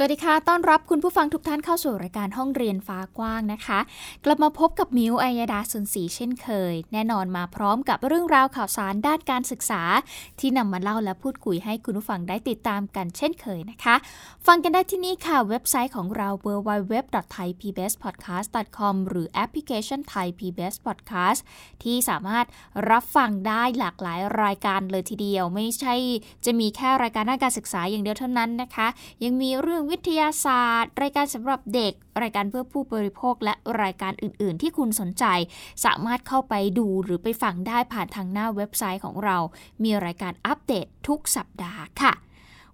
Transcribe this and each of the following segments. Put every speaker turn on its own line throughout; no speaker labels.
สวัสดีค่ะ ต้อนรับคุณผู้ฟังทุกท่านเข้าสู่รายการห้องเรียนฟ้ากว้างนะคะ กลับมาพบกับมิวอัยดาสุนศรีเช่นเคย แน่นอนมาพร้อมกับเรื่องราวข่าวสารด้านการศึกษา ที่นำมาเล่าและพูดคุยให้คุณผู้ฟังได้ติดตามกันเช่นเคยนะคะ ฟังกันได้ที่นี่ค่ะ เว็บไซต์ของเรา www.thaipbspodcast.com หรือแอปพลิเคชัน Thai PBS Podcast ที่สามารถรับฟังได้หลากหลายรายการเลยทีเดียว ไม่ใช่จะมีแค่รายการด้านการศึกษาอย่างเดียวเท่านั้นนะคะ ยังมีเรื่องวิทยาศาสตร์ รายการสำหรับเด็ก รายการเพื่อผู้บริโภค และรายการอื่น ๆ ที่คุณสนใจ สามารถเข้าไปดูหรือไปฟังได้ผ่านทางหน้าเว็บไซต์ของเรา มีรายการอัปเดตทุกสัปดาห์ค่ะ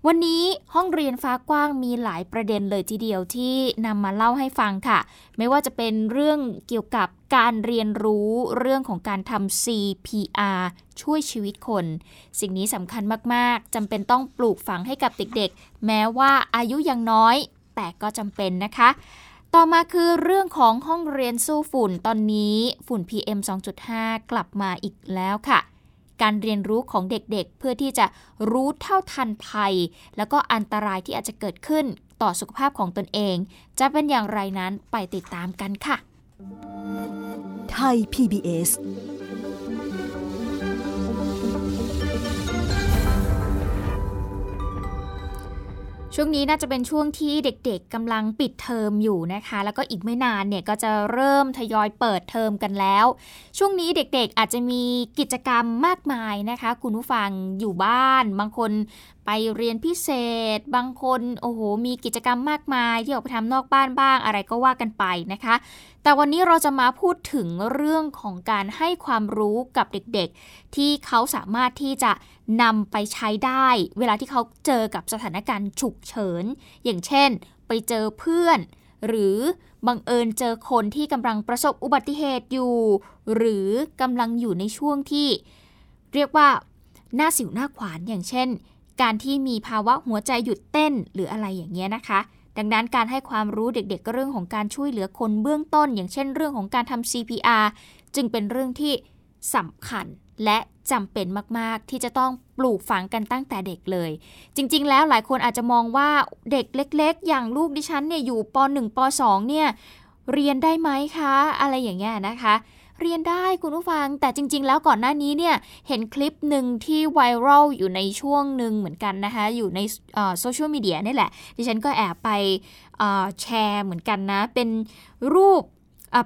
วันนี้ห้องเรียนฟ้ากว้างมีหลายประเด็นเลยทีเดียวที่นำมาเล่าให้ฟังค่ะ ไม่ว่าจะเป็นเรื่องเกี่ยวกับการเรียนรู้เรื่องของการทำ CPR ช่วยชีวิตคน สิ่งนี้สำคัญมาก ๆจำเป็นต้องปลูกฝังให้กับเด็กๆ แม้ว่าอายุยังน้อย แต่ก็จำเป็นนะคะ ต่อมาคือเรื่องของห้องเรียนสู้ฝุ่นตอนนี้ฝุ่น PM 2.5 กลับมาอีกแล้วค่ะ การเรียนรู้ของเด็กๆ เพื่อที่จะรู้เท่าทันภัย แล้วก็อันตรายที่อาจจะเกิดขึ้นต่อสุขภาพของตนเอง จะเป็นอย่างไรนั้นไปติดตามกันค่ะ
ไทย PBS
ช่วงนี้น่าจะเป็นช่วงที่เด็กๆกำลังปิดเทอมอยู่นะคะ แล้วก็อีกไม่นานเนี่ยก็จะเริ่มทยอยเปิดเทอมกันแล้ว ช่วงนี้เด็กๆอาจจะมีกิจกรรมมากมายนะคะ คุณผู้ฟังอยู่บ้าน บางคน ไปเรียนพิเศษ บางคนโอ้โหมีกิจกรรมมากมายที่ออกไปทำนอกบ้านบ้างอะไรก็ว่ากันไปนะคะ แต่วันนี้เราจะมาพูดถึงเรื่องของการให้ความรู้กับเด็กๆ ที่เขาสามารถที่จะนำไปใช้ได้ เวลาที่เขาเจอกับสถานการณ์ฉุกเฉิน อย่างเช่น ไปเจอเพื่อน หรือบังเอิญเจอคนที่กำลังประสบอุบัติเหตุอยู่ หรือกำลังอยู่ในช่วงที่ เรียกว่าหน้าสิวหน้าขวานอย่างเช่น การที่มีภาวะหัวใจหยุดเต้นหรืออะไรอย่างเงี้ยนะคะ ดังนั้นการให้ความรู้เด็กๆเรื่องของการช่วยเหลือคนเบื้องต้น อย่างเช่นเรื่องของการทำ CPR จึงเป็นเรื่องที่สำคัญและจำเป็นมากๆ ที่จะต้องปลูกฝังกันตั้งแต่เด็กเลย จริง ๆ แล้วหลายคนอาจจะมองว่าเด็กเล็ก ๆ อย่างลูกดิฉันเนี่ยอยู่ป .1 ป .2 เนี่ยเรียนได้ไหมคะ อะไรอย่างเงี้ยนะคะ เรียนได้คุณผู้ฟัง แต่จริง ๆ แล้วก่อนหน้านี้เนี่ยเห็นคลิปหนึ่งที่ไวรัลอยู่ในช่วงหนึ่งเหมือนกันนะคะ อยู่ในโซเชียลมีเดียนี่แหละ ดิฉันก็แอบไปแชร์เหมือนกันนะ เป็นรูป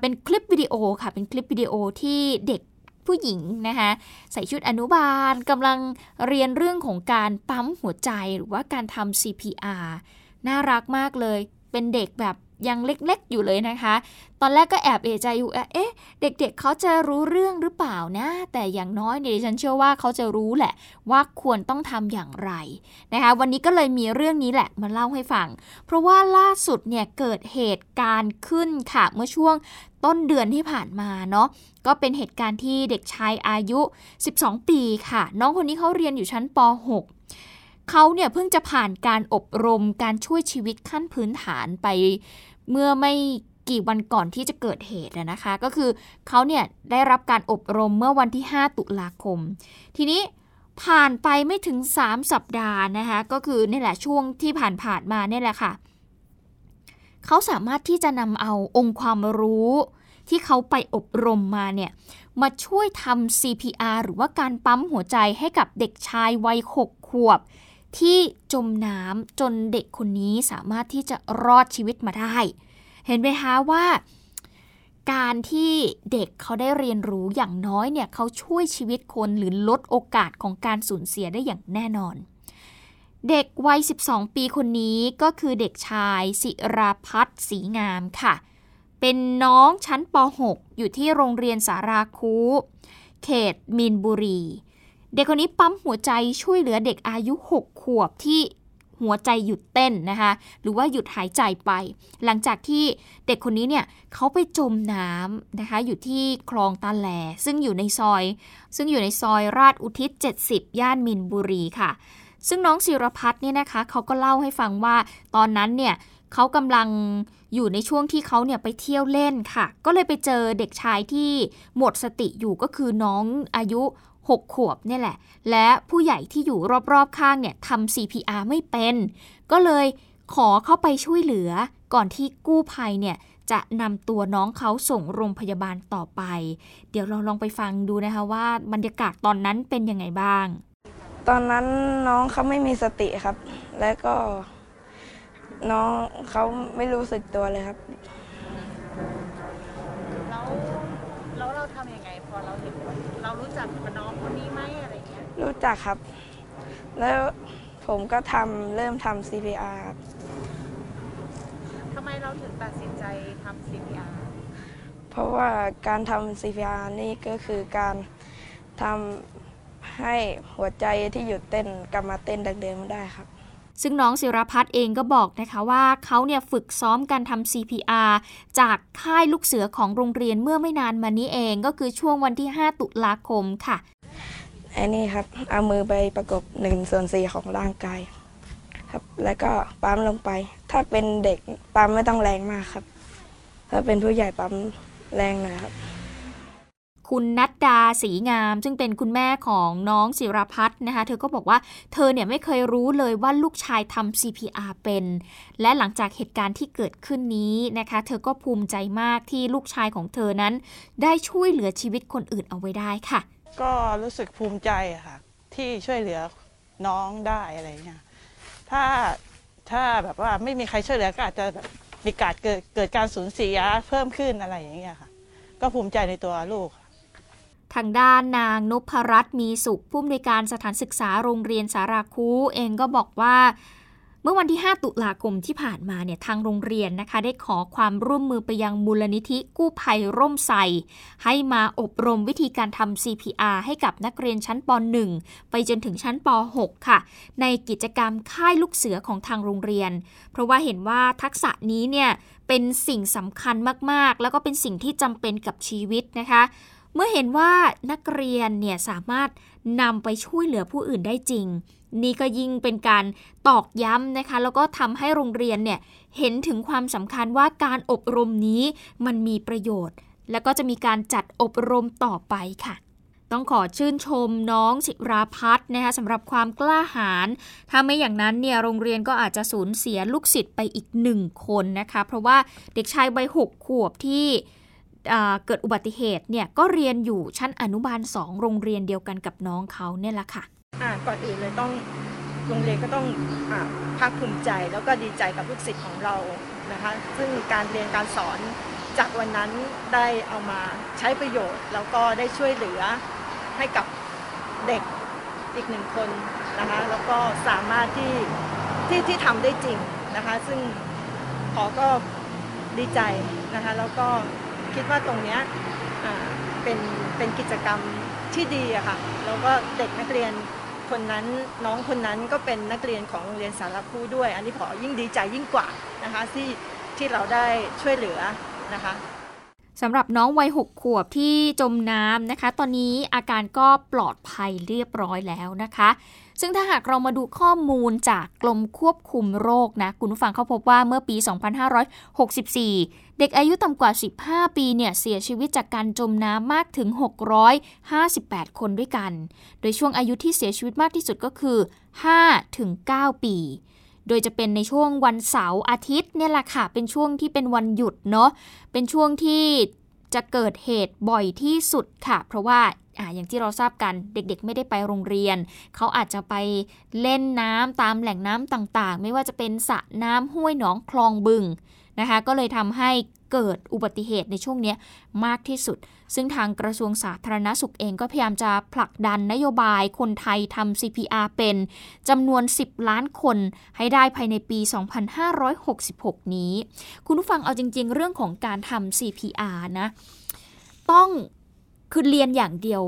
เป็นคลิปวิดีโอค่ะ เป็นคลิปวิดีโอที่เด็กผู้หญิงนะคะใส่ชุดอนุบาลกำลังเรียนเรื่องของการปั๊มหัวใจหรือว่าการทำ CPR น่ารักมากเลย เป็นเด็กแบบ ยังเล็กๆอยู่เลยนะคะ ตอนแรกก็แอบเอใจอยู่เอ๊ะเด็กๆเเขาจะรู้เรื่องหรือเปล่านะ แต่อย่างน้อยเนี่ยฉันเชื่อว่าเขาจะรู้แหละ ว่าควรต้องทำอย่างไรนะคะ วันนี้ก็เลยมีเรื่องนี้แหละมาเล่าให้ฟัง เพราะว่าล่าสุดเนี่ยเกิดเหตุการณ์ขึ้นค่ะเมื่อช่วงต้นเดือนที่ผ่านมาเนาะก็เป็นเหตุการณ์ที่เด็กชายอายุ 12 ปีค่ะ น้องคนนี้เขาเรียนอยู่ชั้นป .6 เขาเนี่ยเพิ่งจะผ่านการอบรมการช่วยชีวิตขั้นพื้นฐานไปเมื่อไม่กี่วันก่อนที่จะเกิดเหตุนะคะ ก็คือเขาเนี่ยได้รับการอบรมเมื่อวันที่ 5 ตุลาคม ทีนี้ผ่านไปไม่ถึง 3 สัปดาห์นะคะก็คือนี่แหละช่วงที่ผ่านผ่านมาเนี่ยแหละค่ะเขาสามารถที่จะนำเอาองค์ความรู้ที่เขาไปอบรมมาเนี่ยมาช่วยทำ CPR หรือว่าการปั๊มหัวใจให้กับเด็กชายวัย 6 ขวบ ที่จมน้ำจนเด็กคนนี้สามารถที่จะรอดชีวิตมาได้ เห็นไหมคะว่า การที่เด็กเขาได้เรียนรู้อย่างน้อยเนี่ยเขาช่วยชีวิตคนหรือลดโอกาสของการสูญเสียได้อย่างแน่นอน เด็กวัย 12 ปีคนนี้ก็คือเด็กชายศิราพัฒน์ศรีงามค่ะ เป็นน้องชั้นป .6 อยู่ที่โรงเรียนสาราคู เขตมีนบุรี เด็กคนนี้ปั๊มหัวใจช่วยเหลือเด็กอายุ 6 ขวบที่หัวใจหยุดเต้นนะคะหรือว่าหยุดหายใจไป หลังจากที่เด็กคนนี้เนี่ยเขาไปจมน้ำนะคะอยู่ที่คลองตาแหลซึ่งอยู่ในซอย ซึ่งอยู่ในซอยราชอุทิศ 70 ย่านมินบุรีค่ะ ซึ่งน้องศิรพัฒน์เนี่ยนะคะเขาก็เล่าให้ฟังว่าตอนนั้นเนี่ยเขากำลังอยู่ในช่วงที่เขาเนี่ยไปเที่ยวเล่นค่ะ ก็เลยไปเจอเด็กชายที่หมดสติอยู่ก็คือน้องอายุ 6 ขวบเนี่ยแหละ และผู้ใหญ่ที่อยู่รอบๆข้างเนี่ยทำ CPR ไม่เป็น ก็เลยขอเข้าไปช่วยเหลือ ก่อนที่กู้ภัยเนี่ยจะนำตัวน้องเขาส่งโรงพยาบาลต่อไป เดี๋ยวเราลองไปฟังดูนะคะว่าบรรยากาศตอนนั้นเป็นยังไงบ้าง
ตอนนั้นน้องเขาไม่มีสติครับ แล้วก็น้องเขาไม่รู้สึกตัวเลยครับ
แล้วแล้วเราทำยังไงพอเราเห็น เรารู้จักกับน้องคนนี้ไหมอะไรเงี้ย
รู้จักครับ แล้วผมก็ทำเริ่มทำ CPR ครับ
ทำไมเราถึงตัดสินใจทำ CPR
เพราะว่าการทำ CPR นี่ก็คือการทำให้หัวใจที่หยุดเต้นกลับมาเต้นดังเดิมได้ครับ
ซึ่งน้องศิรพัฒน์เองก็บอกนะคะว่าเขาเนี่ยฝึกซ้อมการทำ CPR จากค่ายลูกเสือของโรงเรียนเมื่อไม่นานมานี้เองก็คือช่วงวันที่ 5 ตุลาคมค่ะ
อันนี้ครับเอามือไปประกบหนึ่งส่วนสี่ของร่างกายครับ แล้วก็ปั๊มลงไป ถ้าเป็นเด็กปั๊มไม่ต้องแรงมากครับ ถ้าเป็นผู้ใหญ่ปั๊มแรงหน่อยครับ
คุณนัดดาสีงาม ซึ่งเป็นคุณแม่ของน้องศิรพัฒน์นะคะ เธอก็บอกว่าเธอเนี่ยไม่เคยรู้เลยว่าลูกชายทำ CPR เป็น และหลังจากเหตุการณ์ที่เกิดขึ้นนี้นะคะ เธอก็ภูมิใจมากที่ลูกชายของเธอนั้น ได้ช่วยเหลือชีวิตคนอื่นเอาไว้ได้ค่ะ
ก็รู้สึกภูมิใจค่ะ ที่ช่วยเหลือน้องได้อะไรเงี้ยถ้าถ้าแบบว่าไม่มีใครช่วยเหลือก็อาจจะแบบมีการเกิดเกิดการสูญเสียเพิ่มขึ้นอะไรอย่างเงี้ยค่ะ ก็ภูมิใจในตัวลูกค่ะ
ทางด้านนางนพรัตน์มีสุขผู้อำนวยการสถานศึกษาโรงเรียนสาราคูเองก็บอกว่า เมื่อวันที่ 5 ตุลาคมที่ผ่านมาเนี่ยทางโรงเรียนนะคะ ได้ขอความร่วมมือไปยังมูลนิธิกู้ภัยร่มใสให้มาอบรมวิธีการทำ CPR ให้กับนักเรียนชั้นป .1 ไปจนถึงชั้นป .6 ค่ะ ในกิจกรรมค่ายลูกเสือของทางโรงเรียน เพราะว่าเห็นว่าทักษะนี้เนี่ยเป็นสิ่งสำคัญมากๆ แล้วก็เป็นสิ่งที่จำเป็นกับชีวิตนะคะ เมื่อเห็นว่านักเรียนเนี่ยสามารถนำไปช่วยเหลือผู้อื่นได้จริง นี่ก็ยิ่งเป็นการตอกย้ำนะคะ แล้วก็ทำให้โรงเรียนเนี่ยเห็นถึงความสำคัญว่าการอบรมนี้มันมีประโยชน์ แล้วก็จะมีการจัดอบรมต่อไปค่ะต้องขอชื่นชมน้องศิราพัฒน์นะคะสำหรับความกล้าหาญ ถ้าไม่อย่างนั้นเนี่ยโรงเรียนก็อาจจะสูญเสียลูกศิษย์ไปอีกหนึ่งคนนะคะ เพราะว่าเด็กชายวัยหกขวบที่ เกิดอุบัติเหตุเนี่ยก็เรียนอยู่ชั้นอนุบาล 2 โรงเรียนเดียวกันกับน้องเขาเนี่ยแหละค่ะ
อ่าก่อนอื่นเลยต้องโรงเรียนก็ต้องอภาคภูมิใจแล้วก็ดีใจกับลูกศิษย์ของเรานะคะซึ่งการเรียนการสอนจากวันนั้นได้เอามาใช้ประโยชน์ แล้วก็ได้ช่วยเหลือให้กับเด็กอีกหนึ่งคนนะคะแล้วก็สามารถที่ที่ที่ทำได้จริงนะคะ ซึ่งขอก็ดีใจนะคะแล้วก็ คิดว่าตรงนี้เป็นเป็นกิจกรรมที่ดีอะค่ะแล้วก็เด็กนักเรียนคนนั้นน้องคนนั้นก็เป็นนักเรียนของโรงเรียนสารคูด้วย อันนี้ขอยิ่งดีใจยิ่งกว่านะคะที่ที่เราได้ช่วยเหลือนะคะ
สำหรับน้องวัย6ขวบที่จมน้ำนะคะ ตอนนี้อาการก็ปลอดภัยเรียบร้อยแล้วนะคะ ซึ่งถ้าหากเรามาดูข้อมูลจากกรมควบคุมโรคนะ คุณผู้ฟังเขาพบว่าเมื่อปี 2564 เด็กอายุต่ำกว่า 15 ปีเนี่ยเสียชีวิตจากการจมน้ำมากถึง 658 คนด้วยกัน โดยช่วงอายุที่เสียชีวิตมากที่สุดก็คือ5ถึง9ปีโดยจะเป็นในช่วงวันเสาร์อาทิตย์เนี่ยแหละค่ะ เป็นช่วงที่เป็นวันหยุดเนาะ เป็นช่วงที่จะเกิดเหตุบ่อยที่สุดค่ะ เพราะว่า อ่าอย่างที่เราทราบกันเด็กๆ ไม่ได้ไปโรงเรียน เขาอาจจะไปเล่นน้ำตามแหล่งน้ำต่างๆ ไม่ว่าจะเป็นสระน้ำห้วยหนองคลองบึงนะคะ ก็เลยทำให้เกิดอุบัติเหตุในช่วงนี้มากที่สุด ซึ่งทางกระทรวงสาธารณสุขเองก็พยายามจะผลักดันนโยบายคนไทยทำ CPR เป็นจำนวน 10 ล้านคนให้ได้ภายในปี 2566 นี้ คุณผู้ฟังเอาจริง ๆ เรื่องของการทำ CPR นะ ต้อง คือเรียนอย่างเดียว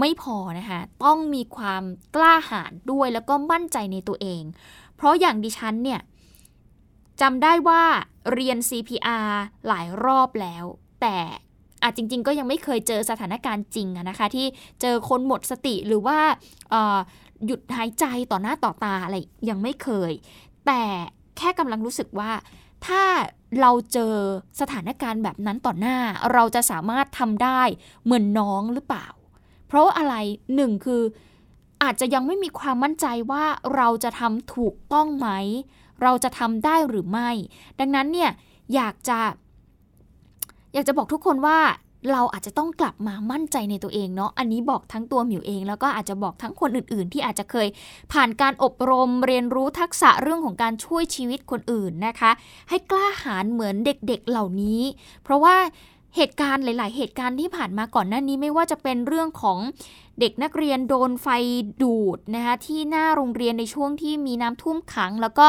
ไม่พอนะคะต้องมีความกล้าหาญด้วยแล้วก็มั่นใจในตัวเอง เพราะอย่างดิฉันเนี่ยจำได้ว่าเรียน CPR หลายรอบแล้ว แต่อาจจริง ๆ ก็ยังไม่เคยเจอสถานการณ์จริงนะคะ ที่เจอคนหมดสติหรือว่าหยุดหายใจต่อหน้าต่อตาอะไรยังไม่เคย แต่แค่กำลังรู้สึกว่า ถ้าเราเจอสถานการณ์แบบนั้นต่อหน้า เราจะสามารถทำได้เหมือนน้องหรือเปล่า เพราะอะไรหนึ่งคืออาจจะยังไม่มีความมั่นใจว่าเราจะทำถูกต้องไหม เราจะทำได้หรือไม่ ดังนั้นเนี่ยอยากจะ อยากจะบอกทุกคนว่า เราอาจจะต้องกลับมามั่นใจในตัวเองเนาะ อันนี้บอกทั้งตัวหมิวเอง แล้วก็อาจจะบอกทั้งคนอื่น ๆ ที่อาจจะเคย ผ่านการอบรมเรียนรู้ทักษะเรื่องของการช่วยชีวิตคนอื่นนะคะ ให้กล้าหาญเหมือนเด็ก ๆ เหล่านี้ เพราะว่าเหตุการณ์หลาย ๆ เหตุการณ์ที่ผ่านมาก่อนหน้านี้ไม่ว่าจะเป็นเรื่องของเด็กนักเรียนโดนไฟดูดนะคะที่หน้าโรงเรียนในช่วงที่มีน้ำท่วมขัง แล้วก็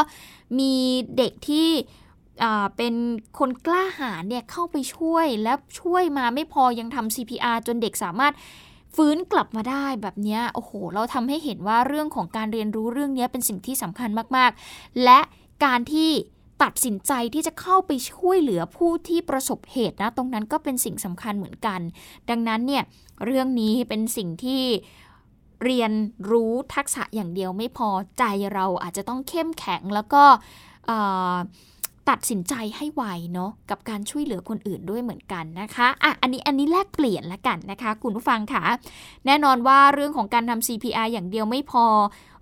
มีเด็กที่ เป็นคนกล้าหาญเนี่ยเข้าไปช่วยและช่วยมาไม่พอยังทำ CPR จนเด็กสามารถฟื้นกลับมาได้แบบนี้โอ้โห เราทำให้เห็นว่าเรื่องของการเรียนรู้เรื่องนี้เป็นสิ่งที่สำคัญมากๆ และการที่ตัดสินใจที่จะเข้าไปช่วยเหลือผู้ที่ประสบเหตุนะ ตรงนั้นก็เป็นสิ่งสำคัญเหมือนกัน ดังนั้นเนี่ยเรื่องนี้เป็นสิ่งที่เรียนรู้ทักษะอย่างเดียวไม่พอใจเราอาจจะต้องเข้มแข็งแล้วก็ ตัดสินใจให้ไวเนาะกับการช่วยเหลือคนอื่นด้วยเหมือนกันนะคะอะอันนี้อันนี้แลกเปลี่ยนละกันนะคะ คุณผู้ฟังค่ะ แน่นอนว่าเรื่องของการทำ CPR อย่างเดียวไม่พอ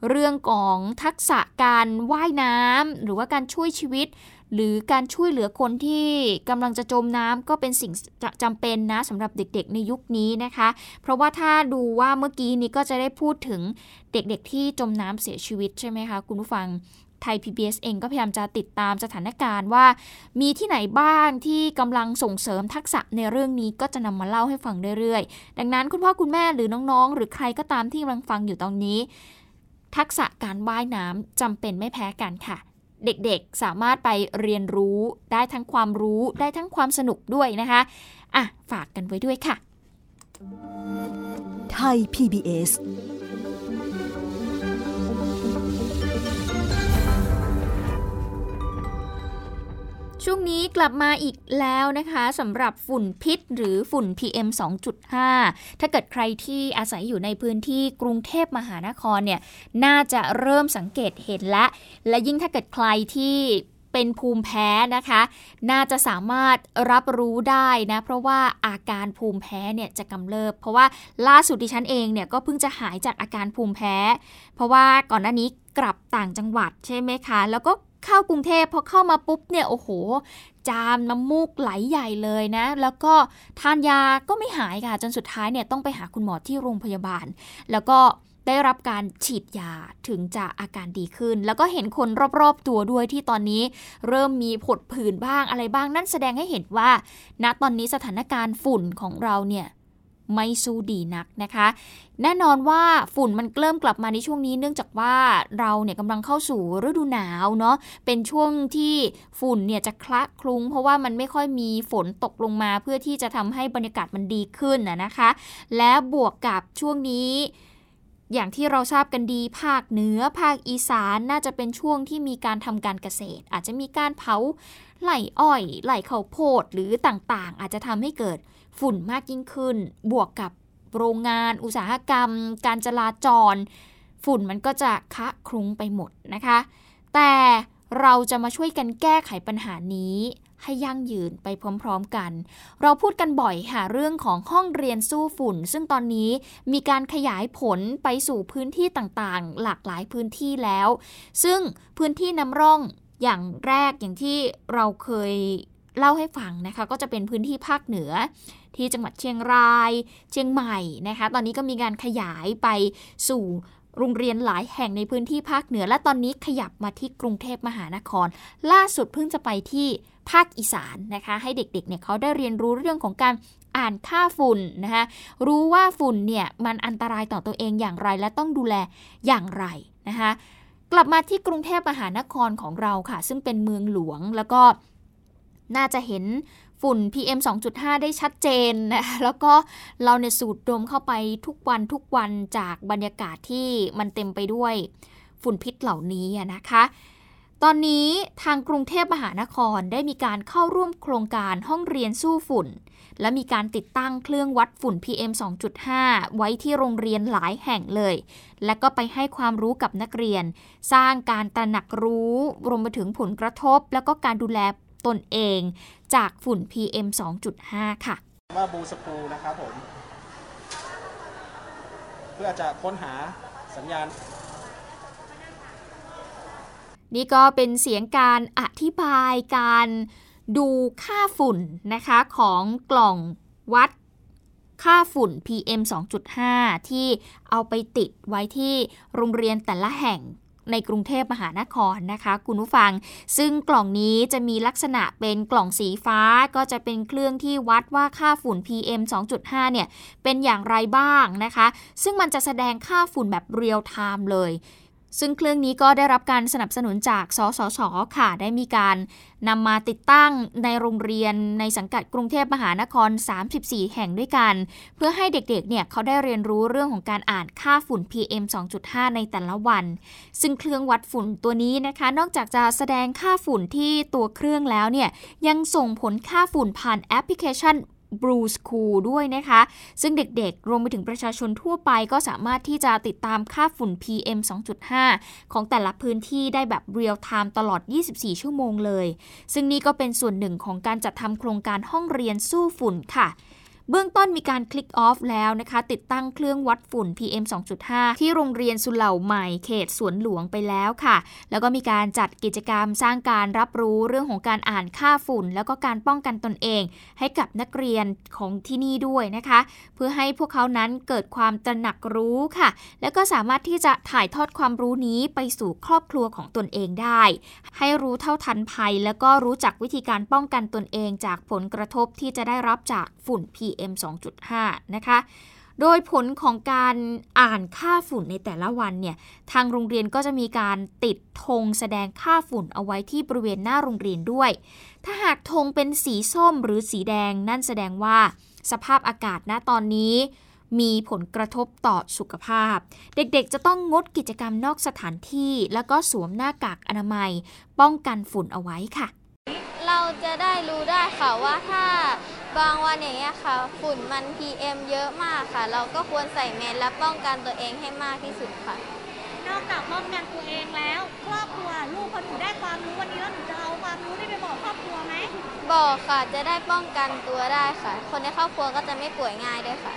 เรื่องของทักษะการว่ายน้ำหรือว่าการช่วยชีวิต หรือการช่วยเหลือคนที่กำลังจะจมน้ำก็เป็นสิ่งจำเป็นนะสำหรับเด็กๆในยุคนี้นะคะ เพราะว่าถ้าดูว่าเมื่อกี้นี้ก็จะได้พูดถึงเด็กๆที่จมน้ำเสียชีวิตใช่ไหมคะคุณผู้ฟัง ไทย PBS เองก็พยายามจะติดตามสถานการณ์ว่า มีที่ไหนบ้างที่กำลังส่งเสริมทักษะในเรื่องนี้ก็จะนำมาเล่าให้ฟังเรื่อยๆ ดังนั้นคุณพ่อคุณแม่หรือน้องๆ หรือใครก็ตามที่กำลังฟังอยู่ตอนนี้ ทักษะการว่ายน้ำจำเป็นไม่แพ้กันค่ะเด็กๆ สามารถไปเรียนรู้ได้ทั้งความรู้ได้ทั้งความสนุกด้วยนะคะ อะ ฝากกันไว้ด้วยค่ะ
ไทย PBS
ช่วงนี้กลับมาอีกแล้วนะคะสำหรับฝุ่นพิษหรือฝุ่น PM 2.5 ถ้าเกิดใครที่อาศัยอยู่ในพื้นที่กรุงเทพมหานครเนี่ยน่าจะเริ่มสังเกตเห็นและ และยิ่งถ้าเกิดใครที่เป็นภูมิแพ้นะคะ น่าจะสามารถรับรู้ได้นะ เพราะว่าอาการภูมิแพ้เนี่ยจะกำเริบ เพราะว่าล่าสุดดิฉันเองเนี่ยก็เพิ่งจะหายจากอาการภูมิแพ้ เพราะว่าก่อนหน้านี้กลับต่างจังหวัดใช่ไหมคะ แล้วก็ เข้ากรุงเทพพอเข้ามาปุ๊บเนี่ยโอ้โห จามน้ำมูกไหลใหญ่เลยนะ แล้วก็ทานยาก็ไม่หายค่ะ จนสุดท้ายเนี่ยต้องไปหาคุณหมอที่โรงพยาบาล แล้วก็ได้รับการฉีดยาถึงจะอาการดีขึ้น แล้วก็เห็นคนรอบๆตัวด้วยที่ตอนนี้ เริ่มมีผดผื่นบ้างอะไรบ้างนั่นแสดงให้เห็นว่า ณตอนนี้สถานการณ์ฝุ่นของเราเนี่ย ไม่สู้ดีนักนะคะ แน่นอนว่าฝุ่นมันเริ่มกลับมาในช่วงนี้ เนื่องจากว่าเราเนี่ยกำลังเข้าสู่ฤดูหนาวเนาะเป็นช่วงที่ฝุ่นเนี่ยจะคละคลุ้ง เพราะว่ามันไม่ค่อยมีฝนตกลงมา เพื่อที่จะทำให้บรรยากาศมันดีขึ้นนะคะ และบวกกับช่วงนี้อย่างที่เราทราบกันดีภาคเหนือภาคอีสานน่าจะเป็นช่วงที่มีการทำการเกษตร อาจจะมีการเผา ไหลอ้อยไหลข้าวโพดหรือต่างๆ อาจจะทำให้เกิดฝุ่นมากยิ่งขึ้น บวกกับโรงงาน อุตสาหกรรม การจราจร ฝุ่นมันก็จะคะคลุ้งไปหมดนะคะ แต่เราจะมาช่วยกันแก้ไขปัญหานี้ให้ยั่งยืนไปพร้อมๆกัน เราพูดกันบ่อยค่ะเรื่องของห้องเรียนสู้ฝุ่น ซึ่งตอนนี้มีการขยายผลไปสู่พื้นที่ต่างๆ หลากหลายพื้นที่แล้ว ซึ่งพื้นที่น้ำร่อง อย่างแรกอย่างที่เราเคยเล่าให้ฟังนะคะ ก็จะเป็นพื้นที่ภาคเหนือ ที่จังหวัดเชียงราย เชียงใหม่นะคะ ตอนนี้ก็มีการขยายไปสู่โรงเรียนหลายแห่งในพื้นที่ภาคเหนือ และตอนนี้ขยับมาที่กรุงเทพมหานคร ล่าสุดเพิ่งจะไปที่ภาคอีสานนะคะ ให้เด็กๆเนี่ยเขาได้เรียนรู้เรื่องของการอ่านค่าฝุ่นนะคะรู้ว่าฝุ่นเนี่ยมันอันตรายต่อตัวเองอย่างไรและต้องดูแลอย่างไรนะคะ กลับมาที่กรุงเทพมหานครของเราค่ะ ซึ่งเป็นเมืองหลวงแล้วก็น่าจะเห็นฝุ่น PM 2.5 ได้ชัดเจนนะแล้วก็เราเนี่ยสูดดมเข้าไปทุกวันทุกวันจากบรรยากาศที่มันเต็มไปด้วยฝุ่นพิษเหล่านี้นะคะ ตอนนี้ทางกรุงเทพมหานครได้มีการเข้าร่วมโครงการห้องเรียนสู้ฝุ่น และมีการติดตั้งเครื่องวัดฝุ่น PM 2.5 ไว้ที่โรงเรียนหลายแห่งเลย และก็ไปให้ความรู้กับนักเรียน สร้างการตระหนักรู้รวมไปถึงผลกระทบ แล้วก็การดูแลตนเองจากฝุ่น PM 2.5 ค่ะ
ว่าบูสปูนะครับผม เพื่อจะค้นหาสัญญาณ
นี่ก็เป็นเสียงการอธิบายการ ดูค่าฝุ่นนะคะของกล่องวัดค่าฝุ่น PM 2.5 ที่เอาไปติดไว้ที่โรงเรียนแต่ละแห่งในกรุงเทพมหานครนะคะคุณผู้ฟัง ซึ่งกล่องนี้จะมีลักษณะเป็นกล่องสีฟ้าก็จะเป็นเครื่องที่วัดว่าค่าฝุ่น PM 2.5 เนี่ยเป็นอย่างไรบ้างนะคะ ซึ่งมันจะแสดงค่าฝุ่นแบบเรียลไทม์เลย ซึ่งเครื่องนี้ก็ได้รับการสนับสนุนจากสสสค่ะ ได้มีการนำมาติดตั้งในโรงเรียนในสังกัดกรุงเทพมหานคร 34 แห่งด้วยกัน เพื่อให้เด็กๆ เนี่ยเขาได้เรียนรู้เรื่องของการอ่านค่าฝุ่น PM 2.5 ในแต่ละวัน ซึ่งเครื่องวัดฝุ่นตัวนี้นะคะ นอกจากจะแสดงค่าฝุ่นที่ตัวเครื่องแล้วเนี่ย ยังส่งผลค่าฝุ่นผ่านแอปพลิเคชัน บลูสคูลด้วยนะคะ ซึ่งเด็กๆ รวมไปถึงประชาชนทั่วไปก็สามารถที่จะติดตามค่าฝุ่น PM 2.5 ของแต่ละพื้นที่ได้แบบเรียลไทม์ตลอด 24 ชั่วโมงเลย ซึ่งนี่ก็เป็นส่วนหนึ่งของการจัดทำโครงการห้องเรียนสู้ฝุ่นค่ะ เบื้องต้นมีการคลิกออฟแล้วนะคะ ติดตั้งเครื่องวัดฝุ่น PM 2.5 ที่โรงเรียนสุเหล่าใหม่เขตสวนหลวงไปแล้วค่ะ แล้วก็มีการจัดกิจกรรมสร้างการรับรู้เรื่องของการอ่านค่าฝุ่น แล้วก็การป้องกันตนเอง ให้กับนักเรียนของที่นี่ด้วยนะคะ เพื่อให้พวกเขานั้นเกิดความตระหนักรู้ค่ะ แล้วก็สามารถที่จะถ่ายทอดความรู้นี้ไปสู่ครอบครัวของตนเองได้ ให้รู้เท่าทันภัย แล้วก็รู้จักวิธีการป้องกันตนเองจากผลกระทบที่จะได้รับจากฝุ่น PM PM 2.5 นะคะ โดยผลของการอ่านค่าฝุ่นในแต่ละวันเนี่ย ทางโรงเรียนก็จะมีการติดธงแสดงค่าฝุ่นเอาไว้ที่บริเวณหน้าโรงเรียนด้วย ถ้าหากธงเป็นสีส้มหรือสีแดงนั่นแสดงว่าสภาพอากาศณตอนนี้มีผลกระทบต่อสุขภาพ เด็กๆ จะต้องงดกิจกรรมนอกสถานที่ แล้วก็สวมหน้ากากอนามัย ป้องกันฝุ่นเอาไว้ค่ะ
เราจะได้รู้ได้ค่ะว่าถ้าบางวันอย่างเงี้ยค่ะ ฝุ่นมัน PM เยอะมากค่ะ เราก็ควรใส่แมสและป้องกันตัวเองให้มากที่สุดค่ะ
นอกจากป้องกันตัวเองแล้ว ครอบครัวลูกพอหนูได้ความรู้วันนี้แล้วหนูจะเอาความรู้นี้ไปบอกครอบครัวไหม
บอกค่ะจะได้ป้องกันตัวได้ค่ะ คนในครอบครัวก็จะไม่ป่วยง่ายด้วยค่ะ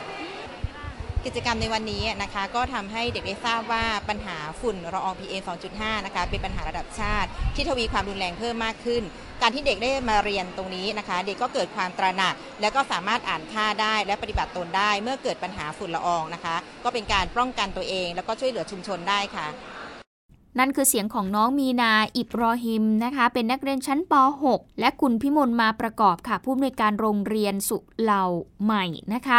กิจกรรมในวันนี้นะคะก็ทำให้เด็กได้ทราบว่าปัญหาฝุ่นละออง PM 2.5 นะคะเป็นปัญหาระดับชาติที่ทวีความรุนแรงเพิ่มมากขึ้น การที่เด็กได้มาเรียนตรงนี้นะคะ เด็กก็เกิดความตระหนัก และก็สามารถอ่านค่าได้และปฏิบัติตนได้ เมื่อเกิดปัญหาฝุ่นละอองนะคะ ก็เป็นการป้องกันตัวเอง แล้วก็ช่วยเหลือชุมชนได้ค่ะ
นั่นคือเสียงของน้องมีนาอิบรอฮิมนะคะ เป็นนักเรียนชั้นป .6 และคุณพิมลมาประกอบค่ะ ผู้อำนวยการโรงเรียนสุเหล่าใหม่นะคะ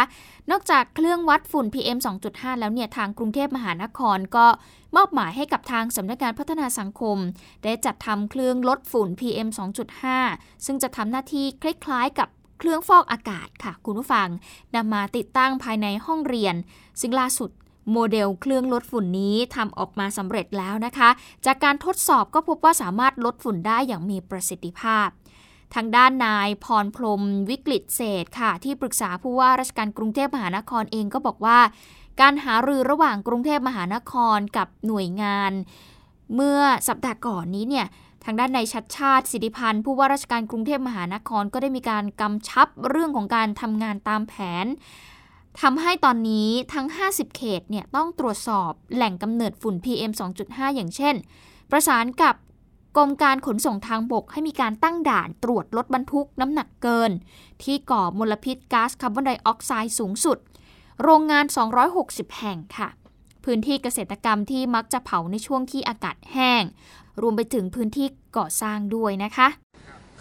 นอกจากเครื่องวัดฝุ่น PM 2.5 แล้วเนี่ยทางกรุงเทพมหานครก็มอบหมายให้กับทางสำนักงานพัฒนาสังคม ได้จัดทำเครื่องลดฝุ่น PM 2.5 ซึ่งจะทำหน้าที่คล้ายๆ กับเครื่องฟอกอากาศค่ะ คุณผู้ฟังนำมาติดตั้งภายในห้องเรียน ซึ่งล่าสุด โมเดลเครื่องลดฝุ่นนี้ทำออกมาสำเร็จแล้วนะคะ จากการทดสอบก็พบว่าสามารถลดฝุ่นได้อย่างมีประสิทธิภาพ ทางด้านนายพรพรมวิกฤตเศษค่ะ ที่ปรึกษาผู้ว่าราชการกรุงเทพมหานครเองก็บอกว่า การหารือระหว่างกรุงเทพมหานครกับหน่วยงาน เมื่อสัปดาห์ก่อนนี้เนี่ยทางด้านในายชัดชาติสิทธิพันธ์ผู้ว่าราชการกรุงเทพมหานครก็ได้มีการกำชับเรื่องของการทำงานตามแผน ทำให้ตอนนี้ทั้ง 50 เขตเนี่ยต้องตรวจสอบแหล่งกำเนิดฝุ่น PM 2.5 อย่างเช่น ประสานกับกรมการขนส่งทางบกให้มีการตั้งด่านตรวจรถบรรทุกน้ำหนักเกิน ที่ก่อมลพิษก๊าซคาร์บอนไดออกไซด์สูงสุด โรงงาน 260 แห่งค่ะ พื้นที่เกษตรกรรมที่มักจะเผาในช่วงที่อากาศแห้ง รวมไปถึงพื้นที่ก่อสร้างด้วยนะคะ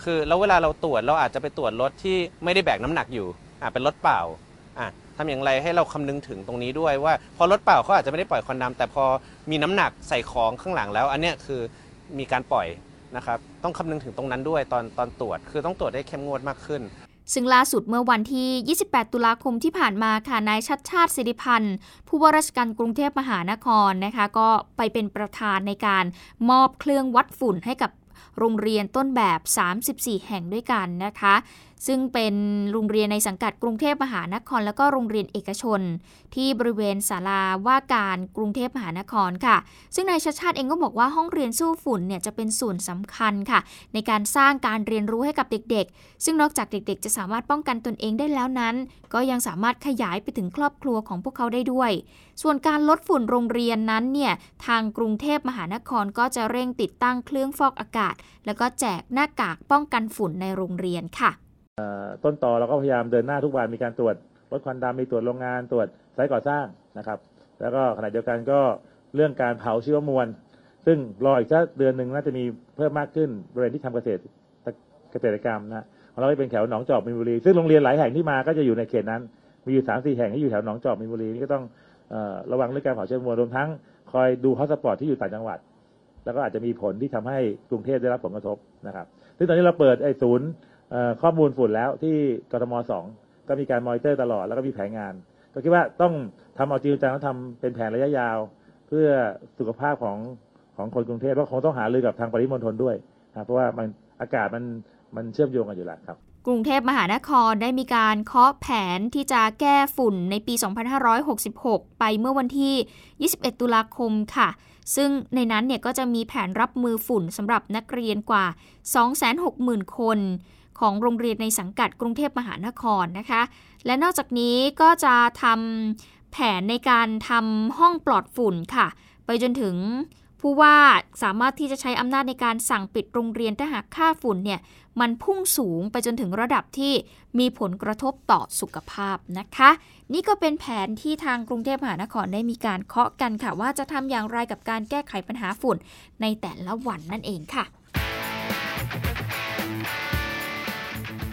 คือแล้วเวลาเราตรวจเราอาจจะไปตรวจรถที่ไม่ได้แบกน้ำหนักอยู่อะเป็นรถเปล่าอะ ทำอย่างไรให้เราคำนึงถึงตรงนี้ด้วยว่า พอรถเปล่าเขาอาจจะไม่ได้ปล่อยควันดำแต่พอมีน้ำหนักใส่ของข้างหลังแล้ว อันเนี้ยคือมีการปล่อยนะครับต้องคำนึงถึงตรงนั้นด้วยตอนตอนตรวจ คือต้องตรวจได้เข้มงวดมากขึ้น
ซึ่งล่าสุดเมื่อวันที่ 28 ตุลาคมที่ผ่านมาค่ะ นายชัดชาติสิริพันธ์ ผู้ว่าราชการกรุงเทพมหานครนะคะ ก็ไปเป็นประธานในการมอบเครื่องวัดฝุ่นให้กับโรงเรียนต้นแบบ 34 แห่งด้วยกันนะคะซึ่งเป็นโรงเรียนในสังกัดกรุงเทพมหานคร แล้วก็โรงเรียนเอกชน ที่บริเวณศาลาว่าการกรุงเทพมหานครค่ะ ซึ่งนายชาชาติเองก็บอกว่าห้องเรียนสู้ฝุ่นเนี่ยจะเป็นส่วนสำคัญค่ะ ในการสร้างการเรียนรู้ให้กับเด็กๆ ซึ่งนอกจากเด็กๆ จะสามารถป้องกันตนเองได้แล้วนั้น ก็ยังสามารถขยายไปถึงครอบครัวของพวกเขาได้ด้วย ส่วนการลดฝุ่นโรงเรียนนั้นเนี่ยทางกรุงเทพมหานครก็จะเร่งติดตั้งเครื่องฟอกอากาศ แล้วก็แจกหน้ากากป้องกันฝุ่นในโรงเรียนค่ะ
ต้นตอเราก็พยายามเดินหน้าทุกวันมีการตรวจลดควันดำมีตรวจโรงงานตรวจไซต์ก่อสร้างนะครับ แล้วก็ขณะเดียวกันก็เรื่องการเผาชีวมวล ซึ่งรออีกสักเดือนหนึ่งน่าจะมีเพิ่มมากขึ้นบริเวณที่ทำเกษตรเกษตรกรรมนะของเราเป็นแถวหนองจอกมีนบุรี ซึ่งโรงเรียนหลายแห่งที่มาก็จะอยู่ในเขตนั้น มีอยู่สามสี่แห่งที่อยู่แถวหนองจอกมีนบุรีนี่ก็ต้องระวังเรื่องการเผาชีวมวลรวมทั้งคอยดู hotspot ที่อยู่ต่างจังหวัด แล้วก็อาจจะมีผลที่ทำให้กรุงเทพได้รับผลกระทบนะครับซึ่งตอนนี้เราเปิดไอ้ศูนย์ ข้อมูลฝุ่นแล้วที่กทมสองก็มีการมอนิเตอร์ตลอดแล้วก็มีแผนงาน ก็คิดว่าต้องทำเอาจริงจังต้องทำเป็นแผนระยะยาว เพื่อสุขภาพของของคนกรุงเทพเพราะคงต้องหารือกับทางปริมณฑลด้วยนะเพราะว่ามันอากาศมันมันเชื่อมโยงกันอยู่แล้วครับ
กรุงเทพมหานครได้มีการเคาะแผนที่จะแก้ฝุ่นในปี 2566 ไปเมื่อวันที่ 21 ตุลาคมค่ะ ซึ่งในนั้นเนี่ยก็จะมีแผนรับมือฝุ่นสำหรับนักเรียนกว่า 260,000 คน ของโรงเรียนในสังกัดกรุงเทพมหานครนะคะ และนอกจากนี้ก็จะทำแผนในการทำห้องปลอดฝุ่นค่ะ ไปจนถึงผู้ว่าสามารถที่จะใช้อำนาจในการสั่งปิดโรงเรียนถ้าหากค่าฝุ่นเนี่ยมันพุ่งสูงไปจนถึงระดับที่มีผลกระทบต่อสุขภาพนะคะ นี่ก็เป็นแผนที่ทางกรุงเทพมหานครได้มีการเคาะกันค่ะ ว่าจะทำอย่างไรกับการแก้ไขปัญหาฝุ่นในแต่ละวันนั่นเองค่ะ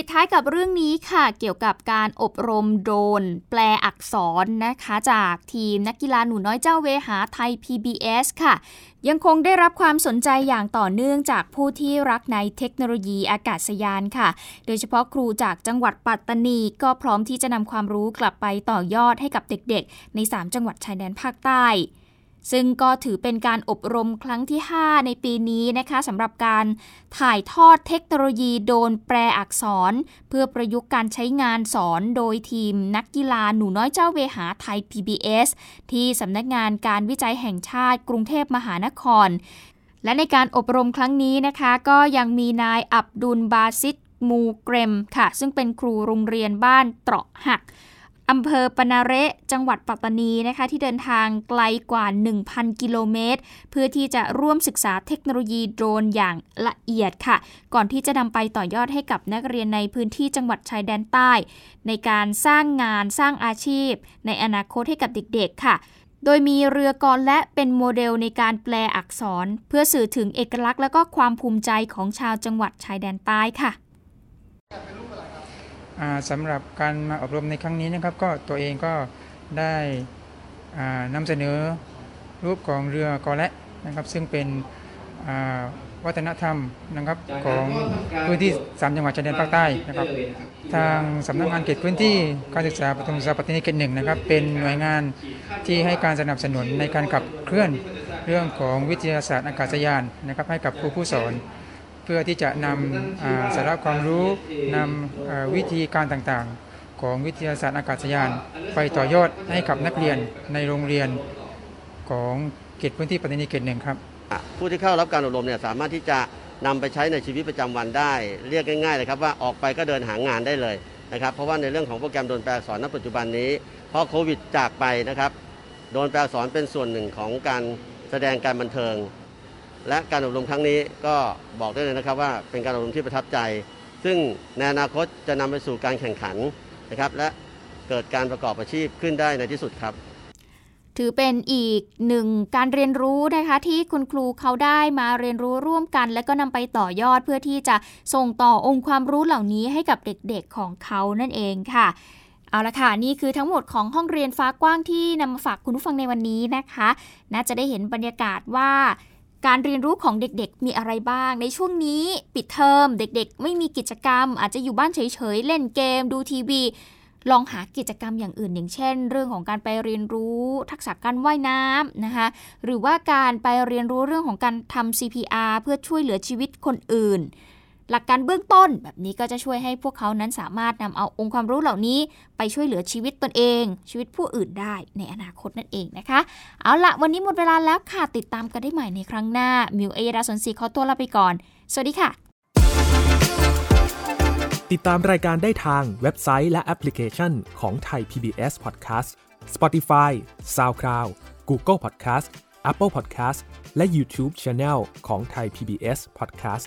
ปิดท้ายกับเรื่องนี้ค่ะ เกี่ยวกับการอบรมโดน แปลอักษรนะคะ จากทีมนักกีฬาหนูน้อยเจ้าเวหาไทย PBS ค่ะ ยังคงได้รับความสนใจอย่างต่อเนื่องจากผู้ที่รักในเทคโนโลยีอากาศยานค่ะ โดยเฉพาะครูจากจังหวัดปัตตานี ก็พร้อมที่จะนำความรู้กลับไปต่อยอดให้กับเด็กๆ ใน 3 จังหวัดชายแดนภาคใต้ ซึ่งก็ถือเป็นการอบรมครั้งที่ 5 ในปีนี้นะคะสำหรับการถ่ายทอดเทคโนโลยีโดนแปลอักษร เพื่อประยุกต์การใช้งานสอนโดยทีมนักกีฬาหนูน้อยเจ้าเวหาไทย PBS ที่สำนักงานการวิจัยแห่งชาติกรุงเทพมหานคร และในการอบรมครั้งนี้นะคะ ก็ยังมีนายอับดุลบาซิดมูเกรมค่ะ ซึ่งเป็นครูโรงเรียนบ้านเตราะหัก อำเภอปนาเระจังหวัดปัตตานีนะคะ ที่เดินทางไกลกว่า 1,000 กิโลเมตร เพื่อที่จะร่วมศึกษาเทคโนโลยีโดรนอย่างละเอียดค่ะ ก่อนที่จะนำไปต่อยอดให้กับนักเรียนในพื้นที่จังหวัดชายแดนใต้ ในการสร้างงานสร้างอาชีพ ในอนาคตให้กับเด็กๆค่ะโดยมีเรือกรและเป็นโมเดลในการแปลอักษร เพื่อสื่อถึงเอกลักษณ์และก็ความภูมิใจของชาวจังหวัดชายแดนใต้ค่ะ
สำหรับการมาอบรมในครั้งนี้นะครับ ก็ตัวเองก็ได้นำเสนอรูปของเรือกอและนะครับ ซึ่งเป็นวัฒนธรรมนะครับของพื้นที่สามจังหวัดชายแดนภาคใต้นะครับ ทางสำนักงานเขตพื้นที่การศึกษาปฐมศึกษาปัตตานีเขตหนึ่งนะครับ เป็นหน่วยงานที่ให้การสนับสนุนในการขับเคลื่อนเรื่องของวิทยาศาสตร์อากาศยานนะครับ ให้กับครูผู้สอน พื่อที่จะนำสาระความรู้นำวิธีการต่างๆ ของวิทยาศาสตร์อากาศยาน ไปต่อยอดให้กับนักเรียนในโรงเรียนของเขตพื้นที่ปัตตานีเขตหนึ่งครับ
ผู้ที่เข้ารับการอบรมเนี่ยสามารถที่จะนำไปใช้ในชีวิตประจำวันได้ เรียกง่ายๆเลยครับว่าออกไปก็เดินหางานได้เลยนะครับ เพราะว่าในเรื่องของโปรแกรมโดนแปลอักษรณปัจจุบันนี้พอโควิดจากไปนะครับ โดนแปลอักษรเป็นส่วนหนึ่งของการแสดงการบันเทิง และการอบรมครั้งนี้ก็บอกได้เลยนะครับว่าเป็นการอบรมที่ประทับใจ ซึ่งในอนาคตจะนำไปสู่การแข่งขันนะครับ และเกิดการประกอบอาชีพขึ้นได้ในที่สุดครับ
ถือเป็นอีกหนึ่งการเรียนรู้นะคะ ที่คุณครูเขาได้มาเรียนรู้ร่วมกัน และก็นำไปต่อยอดเพื่อที่จะส่งต่อองค์ความรู้เหล่านี้ให้กับเด็กๆของเขานั่นเองค่ะเอาละค่ะ นี่คือทั้งหมดของห้องเรียนฟ้ากว้างที่นำมาฝากคุณผู้ฟังในวันนี้นะคะ น่าจะได้เห็นบรรยากาศว่า การเรียนรู้ของเด็กๆ มีอะไรบ้าง ในช่วงนี้ปิดเทอมเด็กๆ ไม่มีกิจกรรม อาจจะอยู่บ้านเฉยๆ เล่นเกม ดูทีวี ลองหากิจกรรมอย่างอื่น อย่างเช่น เรื่องของการไปเรียนรู้ทักษะการว่ายน้ำนะคะหรือว่าการไปเรียนรู้เรื่องของการทำ CPR เพื่อช่วยเหลือชีวิตคนอื่น หลักการเบื้องต้นแบบนี้ก็จะช่วยให้พวกเขานั้นสามารถนำเอาองค์ความรู้เหล่านี้ไปช่วยเหลือชีวิตตนเอง ชีวิตผู้อื่นได้ในอนาคตนั่นเองนะคะ เอาละวันนี้หมดเวลาแล้วค่ะติดตามกันได้ใหม่ในครั้งหน้ามิวเอยดาสนศรีขอตัวลาไปก่อน สวัสดีค่ะ
ติดตามรายการได้ทางเว็บไซต์และแอปพลิเคชันของไทย PBS Podcast Spotify SoundCloud Google Podcast Apple Podcast และ YouTube Channel ของไทย PBS Podcast